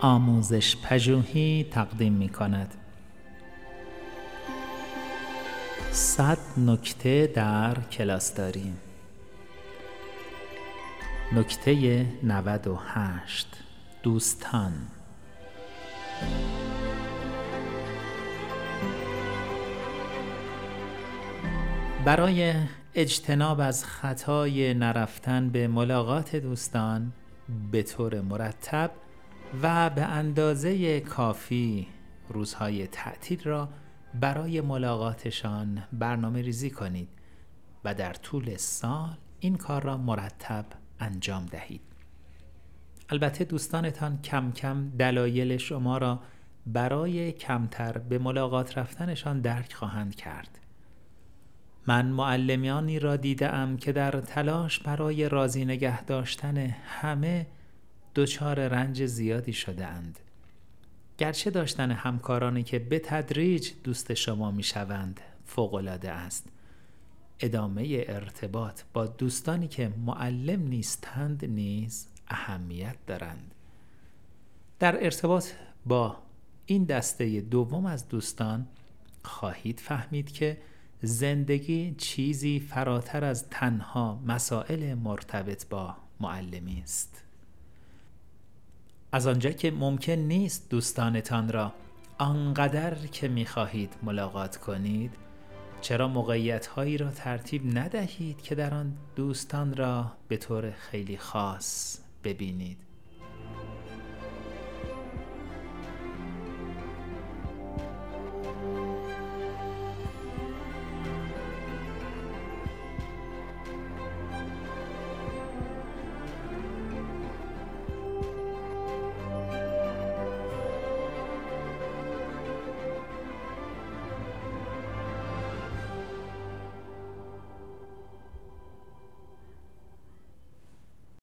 آموزش پژوهی تقدیم می کند صد نکته در کلاس داریم. نکته 98 دوستان. برای اجتناب از خطای نرفتن به ملاقات دوستان به طور مرتب و به اندازه کافی روزهای تعطیل را برای ملاقاتشان برنامه ریزی کنید و در طول سال این کار را مرتب انجام دهید. البته دوستانتان کم کم دلایل شما را برای کمتر به ملاقات رفتنشان درک خواهند کرد. من معلمیانی را دیدم که در تلاش برای راضی نگه داشتن همه دچار رنج زیادی شده اند گرچه داشتن همکارانی که به تدریج دوست شما می شوند فوقلاده است. ادامه ارتباط با دوستانی که معلم نیستند نیز اهمیت دارند. در ارتباط با این دسته دوم از دوستان خواهید فهمید که زندگی چیزی فراتر از تنها مسائل مرتبط با معلمی است. از آنجا که ممکن نیست دوستانتان را آنقدر که می‌خواهید ملاقات کنید چرا موقعیت هایی را ترتیب ندهید که در آن دوستان را به طور خیلی خاص ببینید؟